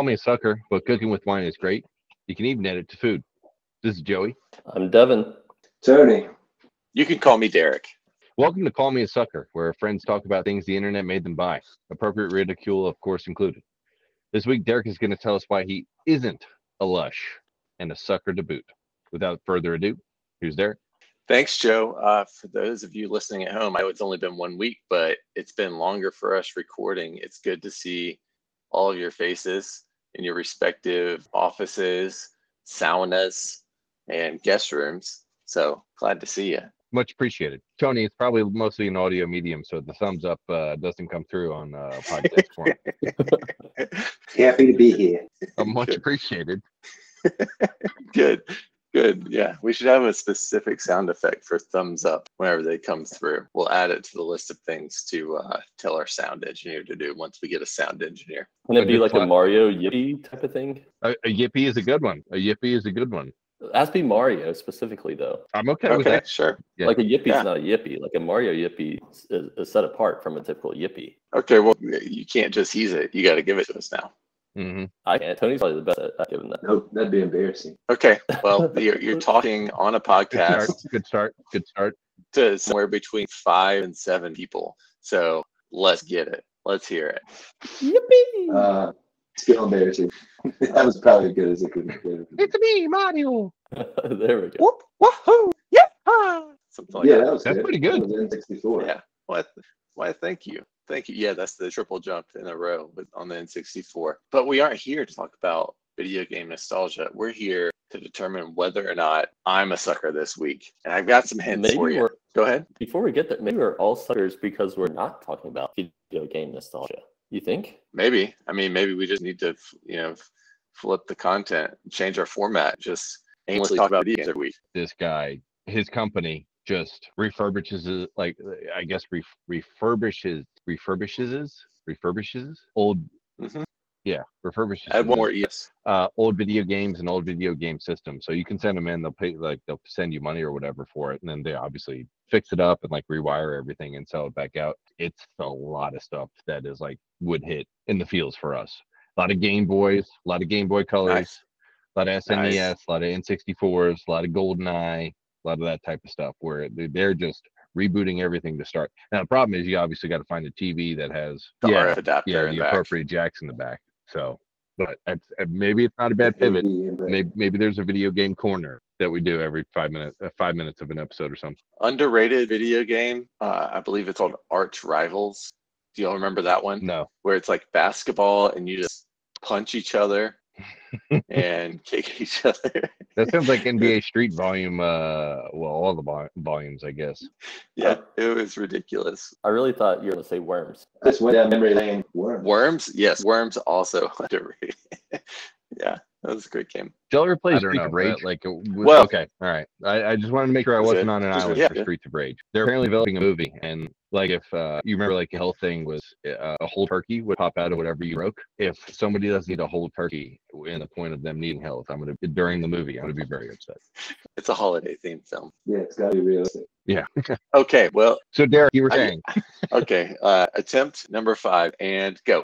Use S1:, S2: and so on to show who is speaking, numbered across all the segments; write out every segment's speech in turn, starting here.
S1: call me a sucker, but cooking with wine is great. You can even add it to food. This is Joey.
S2: I'm Devin.
S3: Tony.
S4: You can call me Derek.
S1: Welcome to Call Me a Sucker, where friends talk about things the internet made them buy. Appropriate ridicule, of course, included. This week, Derek is going to tell us why he isn't a lush and a sucker to boot. Without further ado, here's Derek.
S4: Thanks, Joe. Uh, for those of you listening at home, I know it's only been one week, but it's been longer for us recording. It's good to see all of your faces in your respective offices, saunas, and guest rooms. So glad to see you.
S1: Much appreciated. Tony, it's probably mostly an audio medium, so the thumbs up uh, doesn't come through on uh, podcast form.
S3: Happy to be here.
S1: Uh, much appreciated.
S4: Good. Good. Yeah. We should have a specific sound effect for thumbs up whenever they come through. We'll add it to the list of things to uh, tell our sound engineer to do once we get a sound engineer.
S2: Can it
S1: A
S2: be
S1: good
S2: like a. Mario Yippee type of thing?
S1: A, a yippee is a good one. A yippee is a good one.
S2: It has to be Mario specifically, though.
S1: I'm okay, with
S4: Okay,
S1: that.
S4: sure.
S1: Yeah.
S2: Like a Yippee
S4: Yeah.
S2: is not a Yippee. Like a Mario Yippee is, is set apart from a typical Yippee.
S4: Okay. Well, you can't just use it. You got to give it to us now.
S1: Hmm
S2: I can't. Tony's probably the best at, at giving that.
S3: Nope, that'd be embarrassing.
S4: Okay. Well, you're, you're talking on a
S1: Good start.
S4: podcast
S1: Good start. Good start.
S4: to somewhere between five and seven people. So let's get it. Let's hear it.
S2: Yippee!
S3: Uh, still embarrassing. that was probably as good as it could be.
S1: It's me, Mario.
S2: there we go.
S4: Whoop, wahoo, yeah, something like
S3: yeah,
S4: that.
S3: that was
S1: That's
S3: good.
S1: pretty good.
S3: That was N64.
S4: Yeah. Why? Why? Thank you. Thank you. Yeah, that's the triple jump in a row with on the N64. But we aren't here to talk about video game nostalgia. We're here to determine whether or not I'm a sucker this week. And I've got some hints
S2: Maybe
S4: for you. Go ahead.
S2: before we get there. Maybe we're all suckers because we're not talking about video game nostalgia. You think?
S4: Maybe. I mean, maybe we just need to, you know, flip the content, change our format, just aimlessly talk about video games every week.
S1: This guy, his company just refurbishes it, like I guess ref, refurbishes, refurbishes, refurbishes old.
S4: Mhm.
S1: Yeah, refurbishes.
S4: Add one more yes.
S1: uh, old video games and old video game systems. So you can send them in. They'll pay like they'll send you money or whatever for it, and then they obviously fix it up and like rewire everything and sell it back out. It's a lot of stuff that is like would hit in the fields for us. A lot of Game Boys, a lot of Game Boy Colors,
S4: Nice.
S1: a lot of SNES,
S4: Nice.
S1: a lot of N64s, a lot of GoldenEye a lot of that type of stuff where they're just rebooting everything to start. Now the problem is you obviously got to find a TV that has
S4: The
S1: yeah,
S4: RF adapter
S1: yeah the
S4: back.
S1: appropriate jacks in the back. So, but it's, uh, maybe it's not a bad pivot maybe maybe there's a video game corner that we do every five minutes uh, five minutes of an episode or something
S4: Underrated video game. Uh, I believe it's called Arch Rivals. Do y'all remember that one?
S1: no
S4: Where it's like basketball and you just punch each other and kick each other.
S1: that sounds like nba street volume uh well all the vol- volumes i guess
S4: yeah, it was ridiculous.
S2: I really thought you were going to say worms.
S3: Just went down memory lane. Worm.
S4: Worms, yes, Worms also underrated. yeah, that was a great game.
S1: Did y'all ever play Streets
S4: don't
S1: of Rage?
S4: but-
S1: like, uh, w-
S4: Well-
S1: okay, all right. I, I just wanted to make sure I
S4: Was
S1: wasn't
S4: it-
S1: on an island
S4: yeah,
S1: for
S4: yeah.
S1: Streets of Rage. They're apparently developing a movie, and like if uh, you remember, like the whole thing was uh, a whole turkey would pop out of whatever you broke. If somebody doesn't need a whole turkey in the point of them needing health, I'm gonna during the movie, I'm gonna be very upset.
S4: It's a holiday themed film.
S3: Yeah, it's got to be realistic. Yeah.
S4: okay, well,
S1: So Derek, you were
S4: I-
S1: saying,
S4: okay. Uh, attempt number five and go.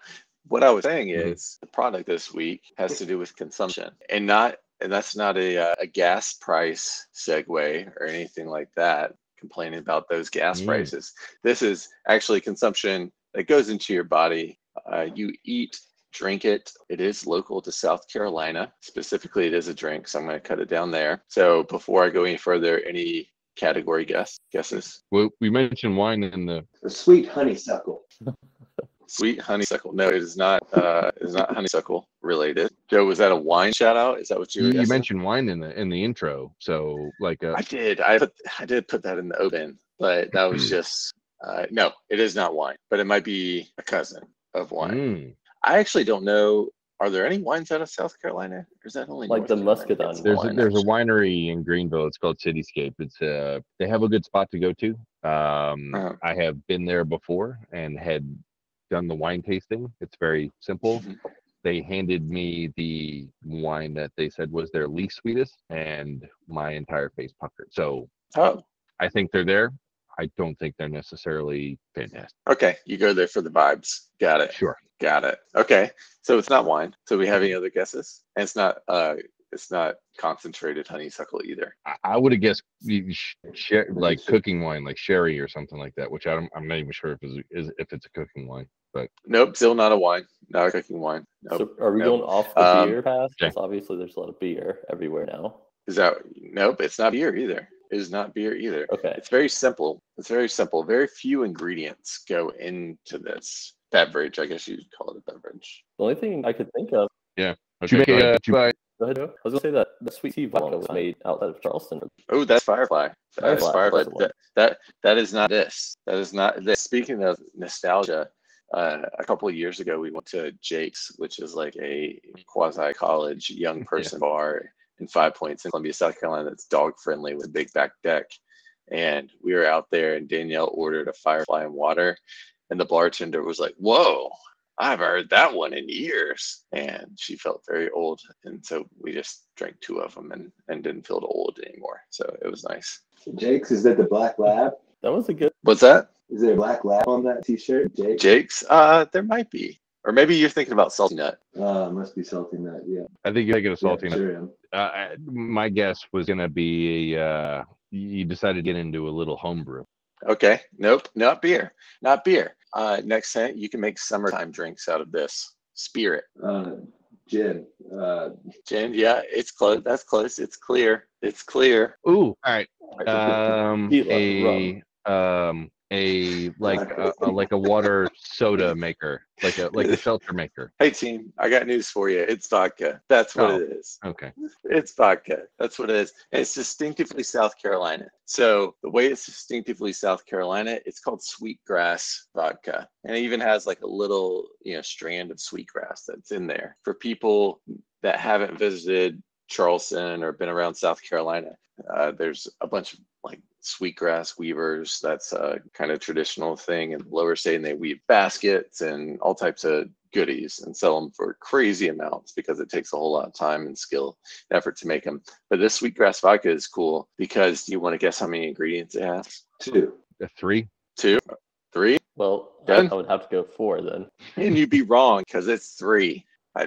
S4: What I was saying
S1: Mhm.
S4: is the product this week has to do with consumption and not, and that's not a, uh, a gas price segue or anything like that, complaining about those gas
S1: Mm.
S4: prices. This is actually consumption that goes into your body. Uh, you eat, drink it. It is local to South Carolina. Specifically, it is a drink, so I'm going to cut it down there. So before I go any further, any category guess guesses?
S1: we, we mentioned wine in the
S3: The sweet honeysuckle.
S4: Sweet honeysuckle. No, it is not. Uh, it is not honeysuckle related. Joe, was that a wine shout out? Is that what you?
S1: you,
S4: were
S1: you
S4: guessing?
S1: mentioned wine in the in the intro. So like uh,
S4: I did. I put. I did put that in the open, but that
S1: Hmm.
S4: was just. Uh, no, it is not wine, but it might be a cousin of wine.
S1: mm,
S4: I actually don't know. Are there any wines out of South Carolina? Or is that only
S2: Like
S4: North
S2: the
S4: Carolina
S2: Muscadine
S4: gets
S1: there's a,
S4: wine,
S1: there's a winery in Greenville. It's called Cityscape. It's uh they have a good spot to go to. Um,
S4: Uh-huh.
S1: I have been there before and had done the wine tasting. It's very simple.
S4: Mhm.
S1: They handed me the wine that they said was their least sweetest, and my entire face puckered. So
S4: Oh,
S1: I think they're there. I don't think they're necessarily fantastic.
S4: okay. You go there for the vibes. Got it.
S1: Sure.
S4: Got it. Okay. So it's not wine. So we have any other guesses? And it's not uh it's not concentrated honeysuckle either.
S1: I, I would have guessed sh- sh- like cooking wine, like sherry or something like that, which I don't, I'm not even sure if it's, is if it's a cooking wine.
S4: But nope, still not a wine. Not a cooking wine. Nope.
S2: So are we
S4: nope.
S2: going off the
S4: Um,
S2: beer path?
S1: okay.
S2: 'Cause obviously there's a lot of beer everywhere now.
S4: Is that nope, it's not beer either. It is not beer either.
S2: Okay.
S4: It's very simple. It's very simple. Very few ingredients go into this beverage. I guess you'd call it a beverage.
S2: The only thing I could think of,
S1: Yeah. Okay, you make go ahead.
S2: go ahead, Joe. I was gonna say that the sweet tea vodka was made outside of Charleston.
S4: Oh, that's Firefly. That's
S2: Firefly,
S4: Firefly.
S2: that's the one.
S4: That, that that is not this. That is not this. Speaking of nostalgia, uh, a couple of years ago we went to Jake's, which is like a quasi college young person bar in Five Points in Columbia, South Carolina. That's dog friendly with a big back deck. And we were out there, and Danielle ordered a Firefly and water, and the bartender was like, "Whoa." I haven't heard that one in years. And she felt very old. And so we just drank two of them and, and didn't feel old anymore. So it was nice.
S3: Jake's, is that the black lab?
S2: That was a good.
S4: What's that?
S3: Is there a black lab on that t-shirt? Jake?
S4: Jake's? Uh, there might be. Or maybe you're thinking about salty nut.
S3: Uh, must be salty nut. Yeah.
S1: I think you make it a salty.
S3: yeah,
S1: nut.
S3: sure am.
S1: Uh, I- my guess was gonna be uh, you decided to get into a little homebrew.
S4: Okay. Nope. Not beer. Not beer. Uh, next hint, you can make summertime drinks out of this. Spirit.
S3: Uh, gin. Uh,
S4: Jen, yeah, it's close. That's close. It's clear. It's clear.
S1: Ooh, all right. Um,
S2: Tequila,
S1: a um, a like a, a like a water soda maker, like a like a seltzer maker.
S4: Hey team, I got news for you. It's vodka. That's what
S1: Oh.
S4: it is.
S1: Okay.
S4: It's vodka. That's what it is. And it's distinctively South Carolina. So the way it's distinctively South Carolina, it's called sweetgrass vodka. And it even has like a little, you know, strand of sweetgrass that's in there. For people that haven't visited Charleston or been around South Carolina, uh, there's a bunch of like sweetgrass weavers. That's a kind of traditional thing in the lower state, and they weave baskets and all types of goodies and sell them for crazy amounts because it takes a whole lot of time and skill and effort to make them. But this sweetgrass vodka is cool because do you want to guess how many ingredients it has?
S3: two.
S1: A three.
S4: Two, three,
S2: Well, I, I would have to go four then.
S4: and you'd be wrong because it's three. I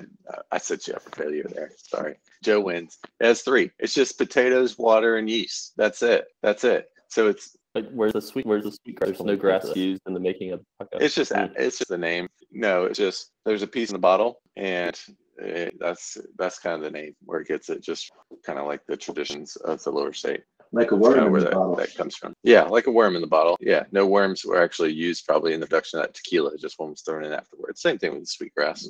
S4: I set you up for failure there. Sorry, Joe wins. It has three. It's just potatoes, water, and yeast. That's it. That's it. So it's
S2: Like, where's the sweet? Where's the sweet grass? There's no grass used in the making of vodka.
S4: It's just it's just the name. No, it's just there's a piece in the bottle, and eh, that's that's kind of the name where it gets it. Just kind of like the traditions of the lower state.
S3: Like a worm
S4: kind of
S3: in
S4: where
S3: the
S4: that,
S3: bottle.
S4: that comes from. Yeah, like a worm in the bottle. Yeah, no worms were actually used probably in the production of that tequila. Just one was thrown in afterwards. Same thing with the sweetgrass.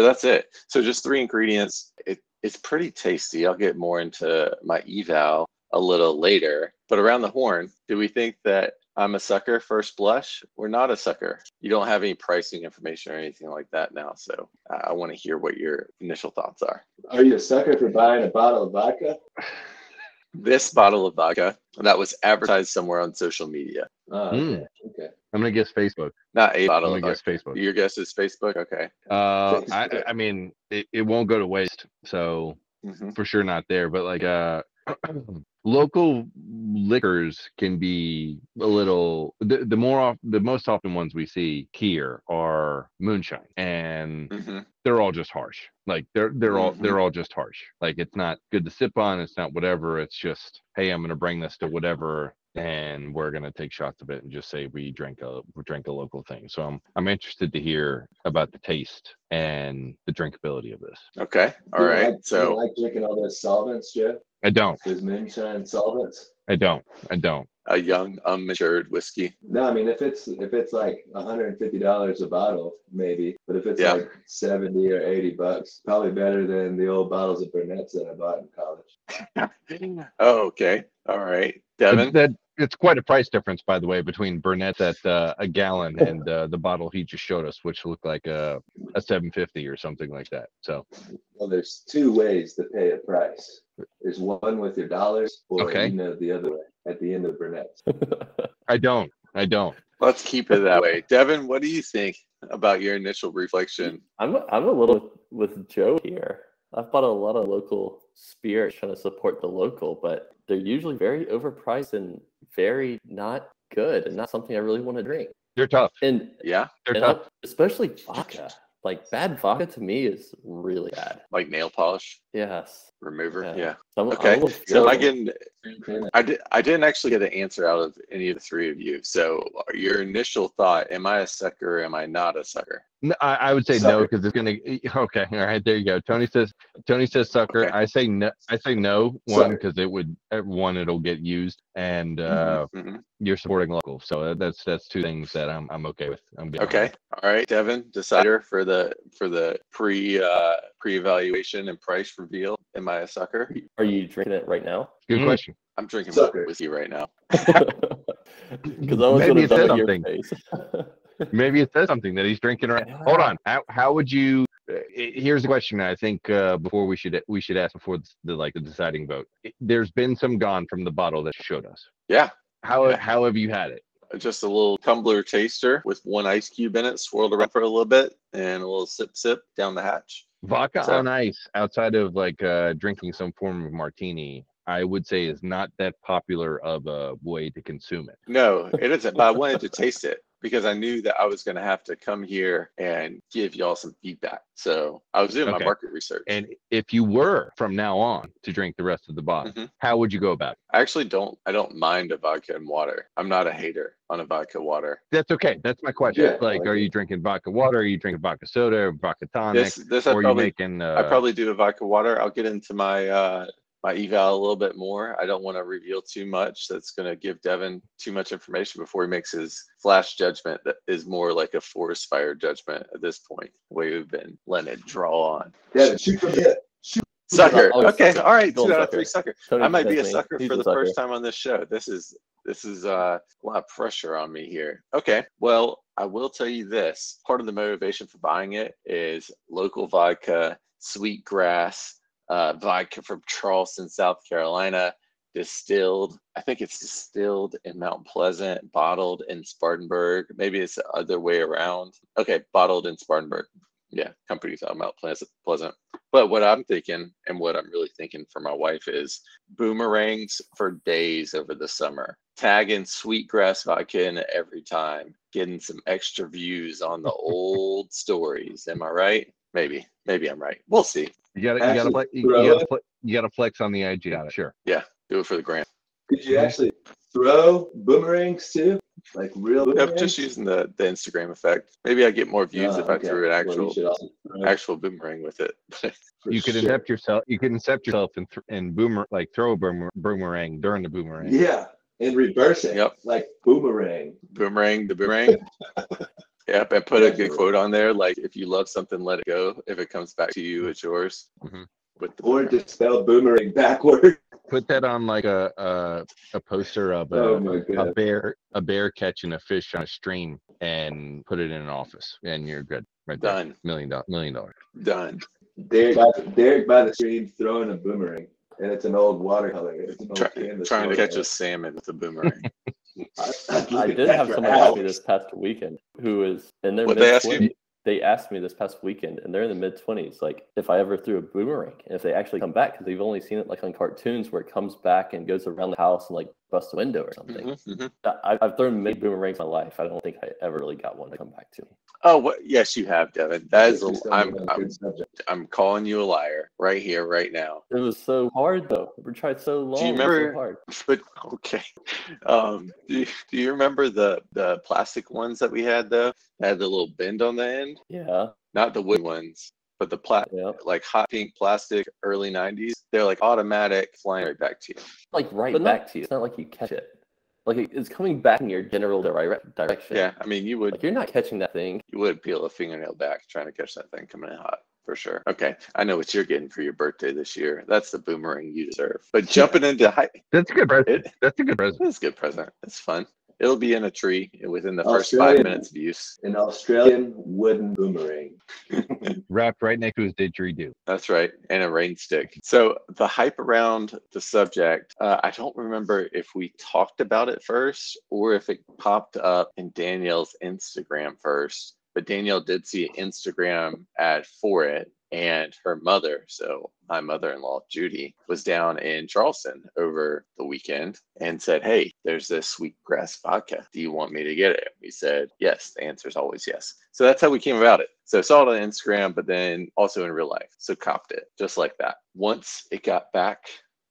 S4: But that's it. So just three ingredients. It it's pretty tasty. I'll get more into my eval a little later. But around the horn, do we think that I'm a sucker first blush? We're not a sucker. You don't have any pricing information or anything like that now. So I want to hear what your initial thoughts are.
S3: Are you a sucker for buying a bottle of vodka?
S4: This bottle of vodka that was advertised somewhere on social media,
S3: okay.
S1: Mm.
S3: okay.
S1: I'm gonna guess Facebook.
S4: not a
S1: I'm
S4: bottle
S1: gonna
S4: of vodka.
S1: guess Facebook.
S4: Your guess is Facebook. Okay.
S1: Uh,
S3: Thanks.
S1: I, I mean, it, it won't go to waste. So
S4: Mhm.
S1: for sure not there. But like, uh, local liquors can be a little. The, the more off, the most often ones we see here are moonshine, and
S4: Mhm.
S1: they're all just harsh. Like they're they're all
S4: Mhm.
S1: they're all just harsh. Like it's not good to sip on. It's not whatever. It's just hey, I'm gonna bring this to whatever, and we're gonna take shots of it and just say we drank a we drank a local thing. So I'm I'm interested to hear about the taste and the drinkability of this.
S4: Okay. All
S3: Do you
S4: right.
S3: like- do you
S4: So
S3: like drinking all those solvents, Jeff?
S1: I don't.
S3: Those moonshine solvents?
S1: I don't. I don't.
S4: a young, unmatured whiskey.
S3: No, I mean if it's if it's like $150 a bottle, maybe. But if it's
S4: Yeah.
S3: like 70 or 80 bucks, probably better than the old bottles of Burnett's that I bought in college.
S4: Oh, okay. All right.
S1: But
S4: Devin.
S1: That it's quite a price difference, by the way, between Burnett at uh, a gallon and uh, the bottle he just showed us, which looked like a a 750 or something like that. So
S3: Well, there's two ways to pay a price. There's one with your dollars, or
S1: Okay.
S3: you know the other way at the end of Burnett's.
S1: I don't. I don't.
S4: Let's keep it that way. Devin, what do you think about your initial reflection?
S2: I'm I'm a little with Joe here. I've bought a lot of local spirits trying to support the local, but they're usually very overpriced and very not good and not something I really want to drink.
S1: They're tough.
S2: And, yeah,
S1: They're
S2: and
S1: tough.
S2: I- especially vodka. Like bad vodka to me is really bad.
S4: Like nail polish
S2: Yes.
S4: remover.
S2: Yeah.
S4: Yeah.
S2: So I'm- I'm
S4: Okay. So I can I did I didn't actually get an answer out of any of the three of you. So your initial thought, am I a sucker or am I not a sucker?
S1: No, I, I would say no because it's gonna. Okay, all right, there you go. Tony says. Tony says sucker.
S4: Okay.
S1: I say no. I say no. One because it would. uh, One, it'll get used, and uh,
S4: Mhm.
S1: you're supporting local. So uh, that's that's two things that I'm I'm okay with. I'm
S4: Okay.
S1: that.
S4: All right, Devin, decider for the for the pre uh pre evaluation and price reveal. Am I a sucker?
S2: Are you drinking it right now?
S1: Good
S4: Mm.
S1: question.
S4: I'm drinking
S3: Sucker.
S4: with you right now.
S2: Because I was going to
S1: it said
S2: your
S1: something.
S2: face.
S1: Maybe it says something that he's drinking right. Hold on. How, how would you? uh, Here's the question. I think uh, before we should we should ask before the, the like the deciding vote. I- There's been some gone from the bottle that showed us.
S4: Yeah,
S1: How
S4: Yeah.
S1: how have you had it?
S4: just a little tumbler taster with one ice cube in it, swirled around for a little bit, and a little sip sip down the hatch.
S1: Vodka
S4: So-
S1: on ice, outside of like uh, drinking some form of martini, I would say is not that popular of a way to consume it.
S4: No, it isn't. But I wanted to taste it because I knew that I was going to have to come here and give y'all some feedback. So I was doing my market research.
S1: And if you were from now on to drink the rest of the bottle,
S4: Mhm.
S1: how would you go about it?
S4: I actually don't. I don't mind a vodka and water. I'm not a hater on a vodka water.
S1: That's okay. That's my question.
S3: Yeah,
S1: like,
S3: like
S1: are you drinking vodka water? Are you drinking vodka soda or vodka tonic?
S4: This this I
S1: or are you
S4: probably
S1: making? Uh,
S4: I probably do a vodka water. I'll get into my uh my eval a little bit more. I don't want to reveal too much. That's going to give Devin too much information before he makes his flash judgment. That is more like a forest fire judgment at this point. The way we've been letting it draw on.
S3: Yeah, shoot from the hip.
S4: Sucker. Okay.
S2: sucker.
S4: All right. Two out of
S2: sucker.
S4: three sucker.
S2: Tony
S4: I might be a
S2: convinced me.
S4: sucker
S2: He's
S4: for the
S2: sucker.
S4: first time on this show. This is this is uh, a lot of pressure on me here. Okay, well, I will tell you this. Part of the motivation for buying it is local vodka, sweetgrass, uh, vodka from Charleston, South Carolina, distilled. I think it's distilled in Mount Pleasant, bottled in Spartanburg. Maybe it's the other way around. Okay, bottled in Spartanburg. Yeah, company's out of Mount Pleasant. Pleasant. But what I'm thinking and what I'm really thinking for my wife is boomerangs for days over the summer. Tagging sweetgrass vodka in every time, getting some extra views on the old stories. Am I right? Maybe, maybe I'm right. We'll see.
S1: You got to you got to
S3: Actually,
S1: flex. You, you got
S3: it.
S1: to you got to flex on the IG on it. Sure. Yeah.
S4: Do it for the gram.
S3: Could you actually throw boomerangs too? Like real
S4: Yep,
S3: boomerangs?
S4: just using the, the Instagram effect. Maybe I get more views
S3: Oh,
S4: if I
S3: oh,
S4: threw an actual
S3: should also throw
S4: actual boomerang with it.
S3: for
S1: You could
S3: sure.
S1: incept yourself. You could incept yourself and th- and boomer like throw a boomer, boomerang during the boomerang.
S3: Yeah, and reverse it.
S4: Yep.
S3: Like boomerang.
S4: boomerang the boomerang. yep, and put a good
S3: Definitely.
S4: quote on there like if you love something, let it go. If it comes back to you, it's yours.
S1: Mhm.
S4: With the
S3: Or
S4: boomerang.
S3: to spell boomerang backward.
S1: Put that on like a a, a poster of a,
S3: Oh
S1: a bear a bear catching a fish on a stream and put it in an office and you're good right there.
S4: done,
S1: Million dollar million dollar.
S4: done.
S3: Derek by, the, Derek by the stream throwing a boomerang. And it's an old watercolor. It's an old
S4: Try,
S3: canvas.
S4: trying to catch
S3: watercolor.
S4: a salmon with a boomerang.
S3: I, I'd
S2: I did have someone ask me this past weekend who is in their
S4: What'd they
S2: mid twenties. They asked me this past weekend, and they're in the mid twenties. Like if I ever threw a boomerang, and if they actually come back, because they've only seen it like on cartoons where it comes back and goes around the house and like busts a window or something.
S4: Mhm, mhm.
S2: I, I've thrown many boomerangs in my life. I don't think I ever really got one to come back to me.
S4: Oh, what? Yes, you have, Devin. That is. A,
S3: Just
S4: I'm.
S3: a
S4: I'm. I'm calling you a liar right here, right now.
S2: It was so hard though. We tried so long. it was
S4: remember-
S2: So hard.
S4: But okay. Um. Do you, do you remember the the plastic ones that we had though? That had the little bend on the end.
S2: Yeah.
S4: Not the wood ones, but the plat
S2: Yeah.
S4: like hot pink plastic early 90s they're like automatic flying right back to you
S2: Like right
S4: But not-
S2: back to you. It's not like you catch it. Like it- it's coming back in your general dire- direction.
S4: yeah i mean you would
S2: Like you're not catching that thing.
S4: you would peel a fingernail back trying to catch that thing coming in hot for sure okay i know what you're getting for your birthday this year that's the boomerang you deserve but jumping into high
S1: That's a good present.
S4: it,
S1: That's a good present.
S4: That's a good present it's fun it'll be in a tree within the first five minutes of use
S3: An Australian wooden boomerang.
S1: Wrapped right next to his didgeridoo.
S4: That's right, and a rain stick. So the hype around the subject, uh, I don't remember if we talked about it first or if it popped up in Danielle's Instagram first. But Danielle did see an Instagram ad for it, and her mother, so my mother-in-law Judy, was down in Charleston over the weekend and said, "Hey, there's this sweetgrass vodka. Do you want me to get it?" We said, "Yes." The answer is always yes. So that's how we came about it. So saw it on Instagram, but then also in real life. So copped it just like that. Once it got back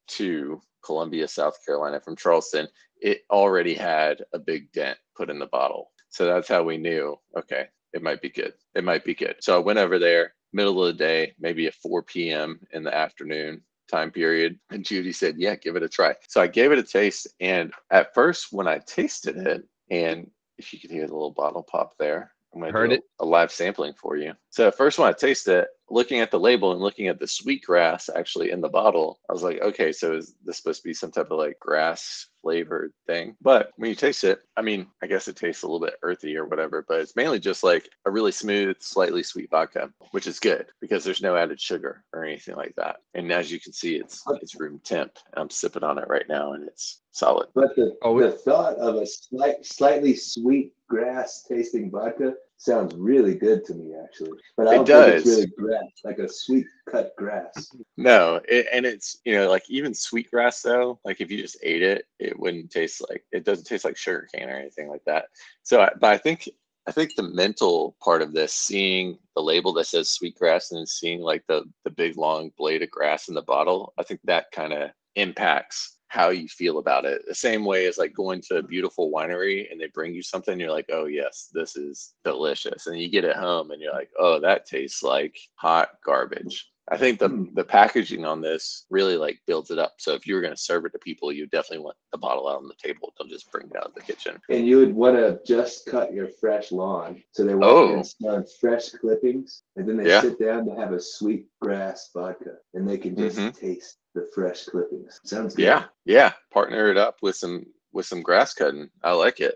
S4: to Columbia, South Carolina from Charleston, it already had a big dent put in the bottle. So that's how we knew, okay, it might be good. It might be good. So I went over there, middle of the day, maybe at 4 p.m. in the afternoon time period. And Judy said, yeah, give it a try. So I gave it a taste. And at first, when I tasted it, and if you could hear the little bottle pop there, I'm going to
S1: Heard
S4: do
S1: it.
S4: a live sampling for you. So at first, when I tasted it, looking at the label and looking at the sweet grass actually in the bottle, I was like, okay, so is this supposed to be some type of like grass flavored thing? But when you taste it, I mean, I guess it tastes a little bit earthy or whatever, but it's mainly just like a really smooth, slightly sweet vodka, which is good because there's no added sugar or anything like that. And as you can see, it's it's room temp. I'm sipping on it right now, and it's solid.
S3: But the,
S1: Oh,
S3: the thought of a slight, slightly sweet grass tasting vodka sounds really good to me, actually. But I
S4: It
S3: don't think it's
S4: does.
S3: really grass, like a sweet cut grass.
S4: No, it, and it's you know like even sweet grass though, like if you just ate it, it wouldn't taste like it doesn't taste like sugar cane or anything like that. So, I, but I think I think the mental part of this, seeing the label that says sweet grass and then seeing like the the big long blade of grass in the bottle, I think that kind of impacts how you feel about it. The same way as like going to a beautiful winery and they bring you something, you're like, oh yes, this is delicious, and you get it home and you're like, oh, that tastes like hot garbage. I think the
S3: Mm.
S4: the packaging on this really like builds it up. So if you were going to serve it to people, you definitely want the bottle out on the table. Don't just bring it out of the kitchen.
S3: And you would want to just cut your fresh lawn. So they walk
S4: Oh.
S3: in fresh clippings, and then they
S4: Yeah.
S3: sit down to have a sweet grass vodka, and they can just
S4: Mhm.
S3: taste the fresh clippings. Sounds good.
S4: Yeah, yeah. Partner it up with some with some grass cutting. I like it.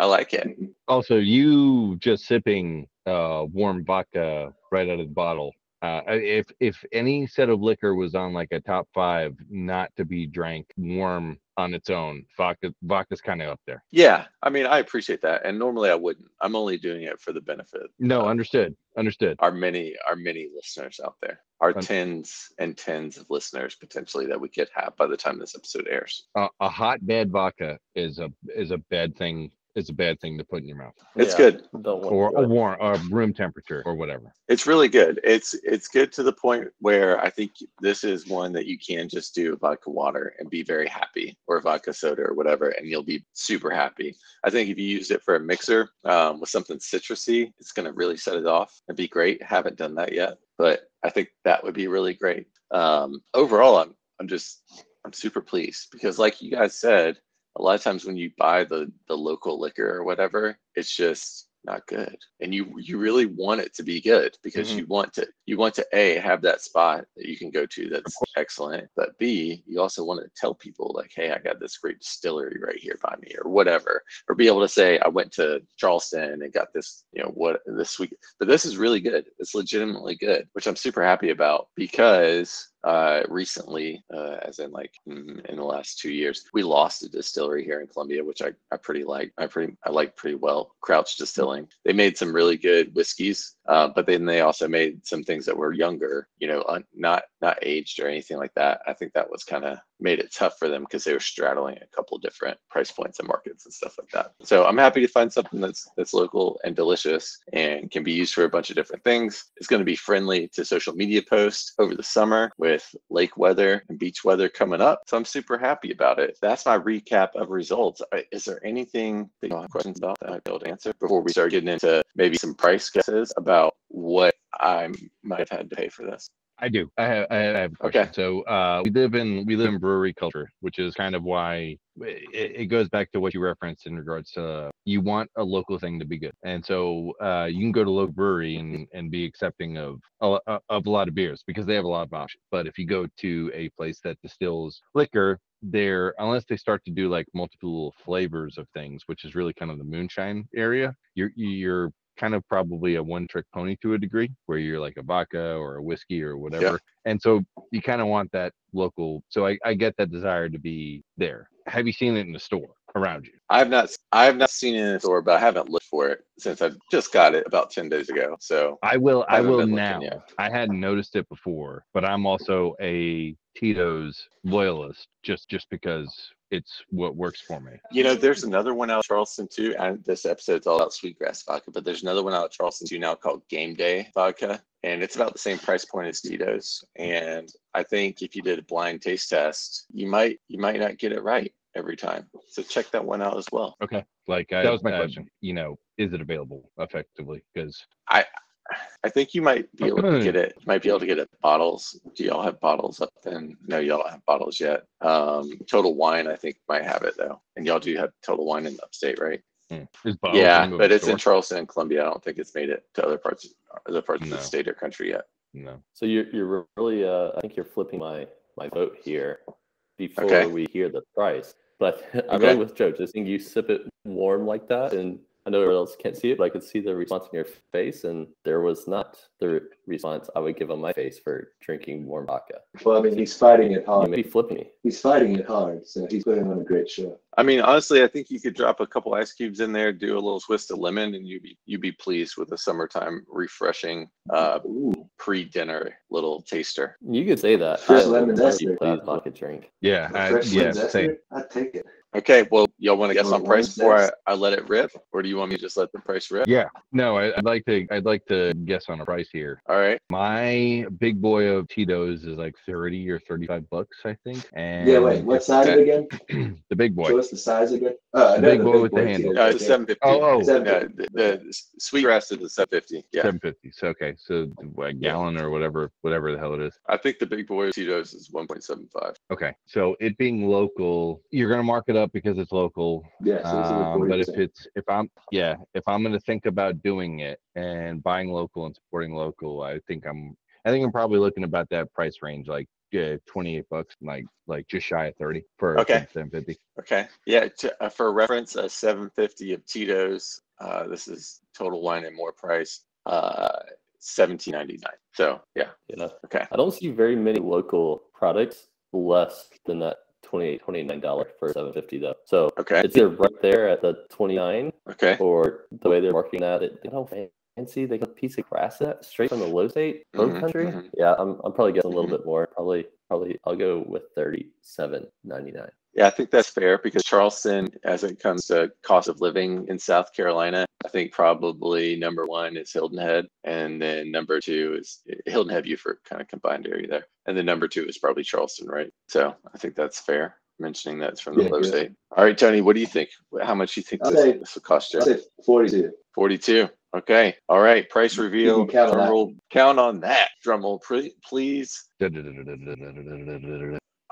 S4: I like it.
S1: Also, you just sipping uh, warm vodka right out of the bottle. Uh, if if any set of liquor was on like a top five, not to be drank warm on its own, vodka vodka's kind of up there.
S4: Yeah, I mean, I appreciate that, and normally I wouldn't. I'm only doing it for the benefit.
S1: No, understood, understood.
S4: Our many, our many listeners out there, our tens and tens of listeners potentially that we could have by the time this episode airs.
S1: A, a hot bad vodka is a is a bad thing. Is a bad thing to put in your mouth,
S4: It's
S2: Yeah,
S4: good.
S2: Don't
S1: or
S2: to
S1: a warm, or room temperature, or whatever.
S4: It's really good. It's it's good to the point where I think this is one that you can just do vodka water and be very happy, or vodka soda or whatever, and you'll be super happy. I think if you use it for a mixer um, with something citrusy, it's going to really set it off and be great. Haven't done that yet, but I think that would be really great. Um, overall, I'm I'm just I'm super pleased because, like you guys said, a lot of times when you buy the the local liquor or whatever, it's just not good. And you you really want it to be good because
S1: Mhm.
S4: you want to you want to a have that spot that you can go to that's excellent but b you also want to tell people like hey i got this great distillery right here by me or whatever or be able to say i went to charleston and got this you know what this week, but this is really good. It's legitimately good which i'm super happy about because uh, recently, uh, as in like mm, in the last two years, we lost a distillery here in Columbia, which I, I pretty like. I pretty I like pretty well. Crouch Distilling. They made some really good whiskeys, uh, but then they also made some things that were younger. You know, un, not not aged or anything like that. I think that was kind of made it tough for them because they were straddling a couple different price points and markets and stuff like that. So I'm happy to find something that's that's local and delicious and can be used for a bunch of different things. It's going to be friendly to social media posts over the summer with lake weather and beach weather coming up. So I'm super happy about it. That's my recap of results. Is there anything that you have questions about that I might be able to answer before we start getting into maybe some price guesses about what I might have had to pay for this?
S1: I do. I have. I have a question.
S4: Okay.
S1: So uh, we live in we live in brewery culture, which is kind of why it, it goes back to what you referenced in regards to uh, you want a local thing to be good, and so uh, you can go to local brewery and and be accepting of a, of a lot of beers because they have a lot of options. But if you go to a place that distills liquor, they're unless they start to do like multiple flavors of things, which is really kind of the moonshine area, you're you're kind of probably a one trick pony to a degree where you're like a vodka or a whiskey or whatever. And so you kind of want that local. So I, I get that desire to be there. Have you seen it in the store? Around you.
S4: I have not I have not seen it in the store, but I haven't looked for it since I just got it about ten days ago. So
S1: I will. I
S4: Haven't
S1: will now. I hadn't noticed it before, but I'm also a Tito's loyalist, just just because it's what works for me.
S4: you know, there's another one out Charleston too. And this episode's all about sweetgrass vodka, but there's another one out Charleston too now called Game Day Vodka. And it's about the same price point as Tito's. And I think if you did a blind taste test, you might you might not get it right every time. So check that one out as well.
S1: Okay, like I, that was my
S4: uh,
S1: question. You know, is it available effectively? Because
S4: I I think you might be able to get it. You might be able to get it bottles. Do y'all have bottles up then? No, y'all don't have bottles yet. Um, Total Wine, I think, might have it though. And y'all do have Total Wine in the upstate, right?
S1: is
S4: yeah, but it's in? Charleston and Columbia. I don't think it's made it to other parts, other parts of the state or country yet.
S1: no.
S2: So you're you're really uh I think you're flipping my my vote here before
S4: Okay.
S2: we hear the price. But I'm
S4: Okay.
S2: really with Joe. Just think you sip it warm like that, and I know everyone else can't see it, but I could see the response in your face, and there was not the re- response I would give on my face for drinking warm vodka.
S3: Well, I mean, he's fighting it hard.
S2: may be flipping me.
S3: He's fighting it hard, so he's putting on a great show.
S4: I mean, honestly, I think you could drop a couple ice cubes in there, do a little twist of lemon, and you'd be you'd be pleased with a summertime refreshing uh, pre-dinner little taster.
S2: You could say that.
S3: Fresh
S2: I
S3: lemon
S2: would
S3: zest
S2: be
S3: there,
S2: pleased
S3: please.
S2: vodka drink.
S1: Yeah,
S3: a
S1: I,
S3: fresh
S1: yeah,
S3: zester? I'd take it.
S4: Okay, well, y'all want to guess
S3: Or
S4: on price
S3: one
S4: before I. I let it rip, or do you want me to just let the price rip?
S1: Yeah, no, I, I'd like to. I'd like to guess on a price here.
S4: All right.
S1: My big boy of Tito's is like thirty or thirty-five bucks, I think. And
S3: Yeah, wait, what size
S4: okay.
S3: again?
S1: the big boy.
S3: Show us the size again. Uh, I
S1: The
S3: know
S1: big boy with the handle.
S4: Uh, it's
S3: okay.
S4: a 750.
S1: Oh, oh.
S4: Yeah, the, the sweetgrass is a 750. Yeah.
S1: Seven fifty. So okay, so a gallon or whatever, whatever the hell it is.
S4: I think the big boy of Tito's is 1.75.
S1: Okay, so it being local, you're gonna mark it up because it's local.
S3: Yeah, so it's
S1: Um, but if
S3: 40%.
S1: it's if I'm yeah, if I'm gonna think about doing it and buying local and supporting local, I think I'm I think I'm probably looking about that price range, like yeah, 28 bucks, like like just shy of 30 for
S4: Okay.
S1: 750.
S4: Okay. Yeah. To, uh, for reference, a 750 of Tito's. Uh, this is total wine and more price. Uh, 17.99. So yeah.
S2: Yeah.
S4: Okay.
S2: I don't see very many local products less than that 28 29 dollars for 750 though. So
S4: Okay.
S2: it's either right there at the 29
S4: Okay.
S2: or the way they're marketing that it you know fancy they got a piece of grass that straight from the low state low
S4: Mhm,
S2: country
S4: mhm.
S2: yeah i'm, I'm probably getting a little bit more probably probably i'll go with 37.99
S4: Yeah, I think that's fair because Charleston, as it comes to cost of living in South Carolina, I think probably number one is Hilton Head, and then number two is Hilton Head Beaufort, kind of combined area there, and then number two is probably Charleston, right? So I think that's fair. Mentioning that's from the
S3: Yeah,
S4: low
S3: good.
S4: state. All right, Tony, what do you think? How much do you think this,
S3: say-
S4: this will cost you?
S3: I'd say 42.
S4: 42. Okay. All right. Price reveal.
S3: count on
S4: Drum
S3: that.
S4: roll. Count on that. Drum roll, please.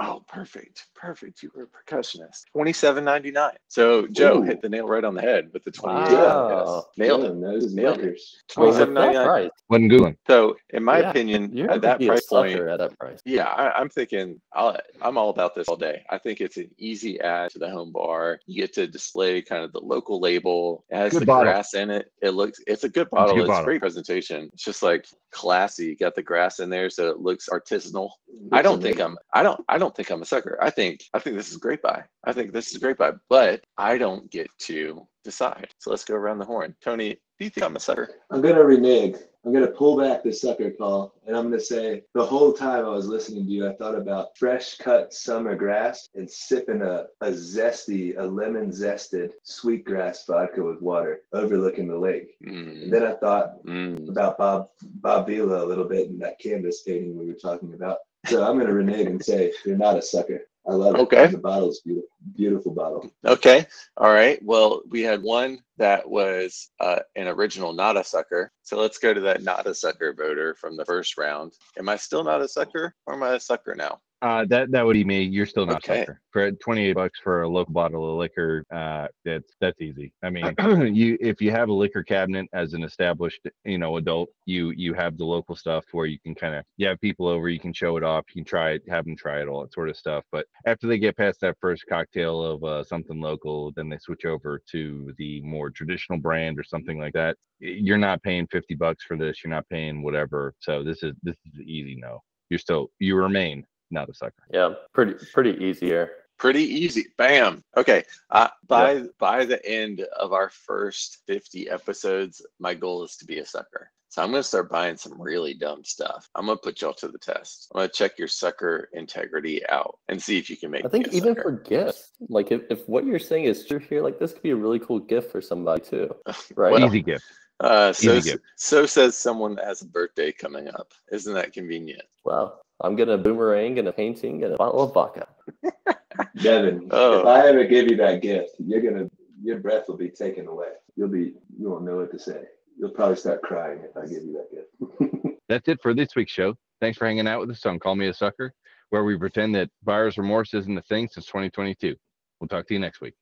S4: Oh, perfect. Perfect. You were a percussionist. Twenty-seven ninety-nine. So Joe
S3: Ooh.
S4: hit the nail right on the head with the twenty-eight.
S2: Wow.
S4: Yes. Nailed
S3: Yeah,
S4: it.
S3: Noses
S4: Nailed it.
S3: liquors.
S2: Well, with
S4: Twenty-seven
S2: that
S4: ninety-nine.
S2: price,
S1: Wasn't googling.
S4: So in my
S2: Yeah,
S4: opinion,
S2: you're
S4: at that price point,
S2: at that price
S4: yeah, I, I'm thinking I'll, I'm all about this all day. I think it's an easy add to the home bar. You get to display kind of the local label. It has
S1: Good
S4: the
S1: bottle.
S4: grass in it. It looks, it's a good bottle.
S1: good
S4: It's,
S1: bottle.
S4: great presentation. It's just like classy. You got the grass in there, so it looks artisanal. I don't think I'm, I don't, I don't think I'm a sucker. I think, I think this is a great buy. I think this is a great buy, but I don't get to decide. So let's go around the horn. Tony, do you think I'm a sucker?
S3: I'm gonna renege. I'm gonna pull back the sucker call, and I'm gonna say the whole time I was listening to you, I thought about fresh cut summer grass and sipping a, a zesty, a lemon zested sweetgrass vodka with water, overlooking the lake.
S4: Mm,
S3: And then I thought
S4: mm.
S3: about Bob Bob Vila a little bit and that canvas painting we were talking about. So I'm gonna renege and say you're not a sucker. I love it.
S4: Okay.
S3: The bottle's beautiful, beautiful bottle.
S4: Okay. All right. Well, we had one that was uh, an original not a sucker. So let's go to that not a sucker voter from the first round. Am I still not a sucker or am I a sucker now?
S1: Uh, that that would be me. You're still not
S4: Okay.
S1: sucker. For 28 bucks for a local bottle of liquor, uh, that's that's easy. I mean, you if you have a liquor cabinet as an established, you know, adult, you you have the local stuff where you can kind of you have people over, you can show it off, you can try it, have them try it, all that sort of stuff. But after they get past that first cocktail of uh, something local, then they switch over to the more traditional brand or something like that. You're not paying 50 bucks for this. You're not paying whatever. So this is this is easy. No, you're still you remain not a sucker.
S2: yeah pretty pretty easy here
S4: Pretty easy. Bam. Okay. Uh, by by the end of our first 50 episodes, my goal is to be a sucker. So I'm gonna start buying some really dumb stuff. I'm gonna put y'all to the test. I'm gonna check your sucker integrity out and see if you can make.
S2: I think
S4: me a
S2: even
S4: sucker.
S2: for gifts, like if, if what you're saying is true here, like this could be a really cool gift for somebody too, right?
S4: Well,
S1: Easy gift.
S4: uh, so
S1: easy gift.
S4: so says someone that has a birthday coming up. Isn't that convenient?
S2: Wow. I'm getting a boomerang and a painting and a bottle of vodka.
S3: Devin,
S4: Oh.
S3: if I ever give you that gift, you're gonna your breath will be taken away. You'll be you won't know what to say. You'll probably start crying if I give you that gift.
S1: That's it for this week's show. Thanks for hanging out with us on Call Me a Sucker, where we pretend that buyer's remorse isn't a thing since 2022. We'll talk to you next week.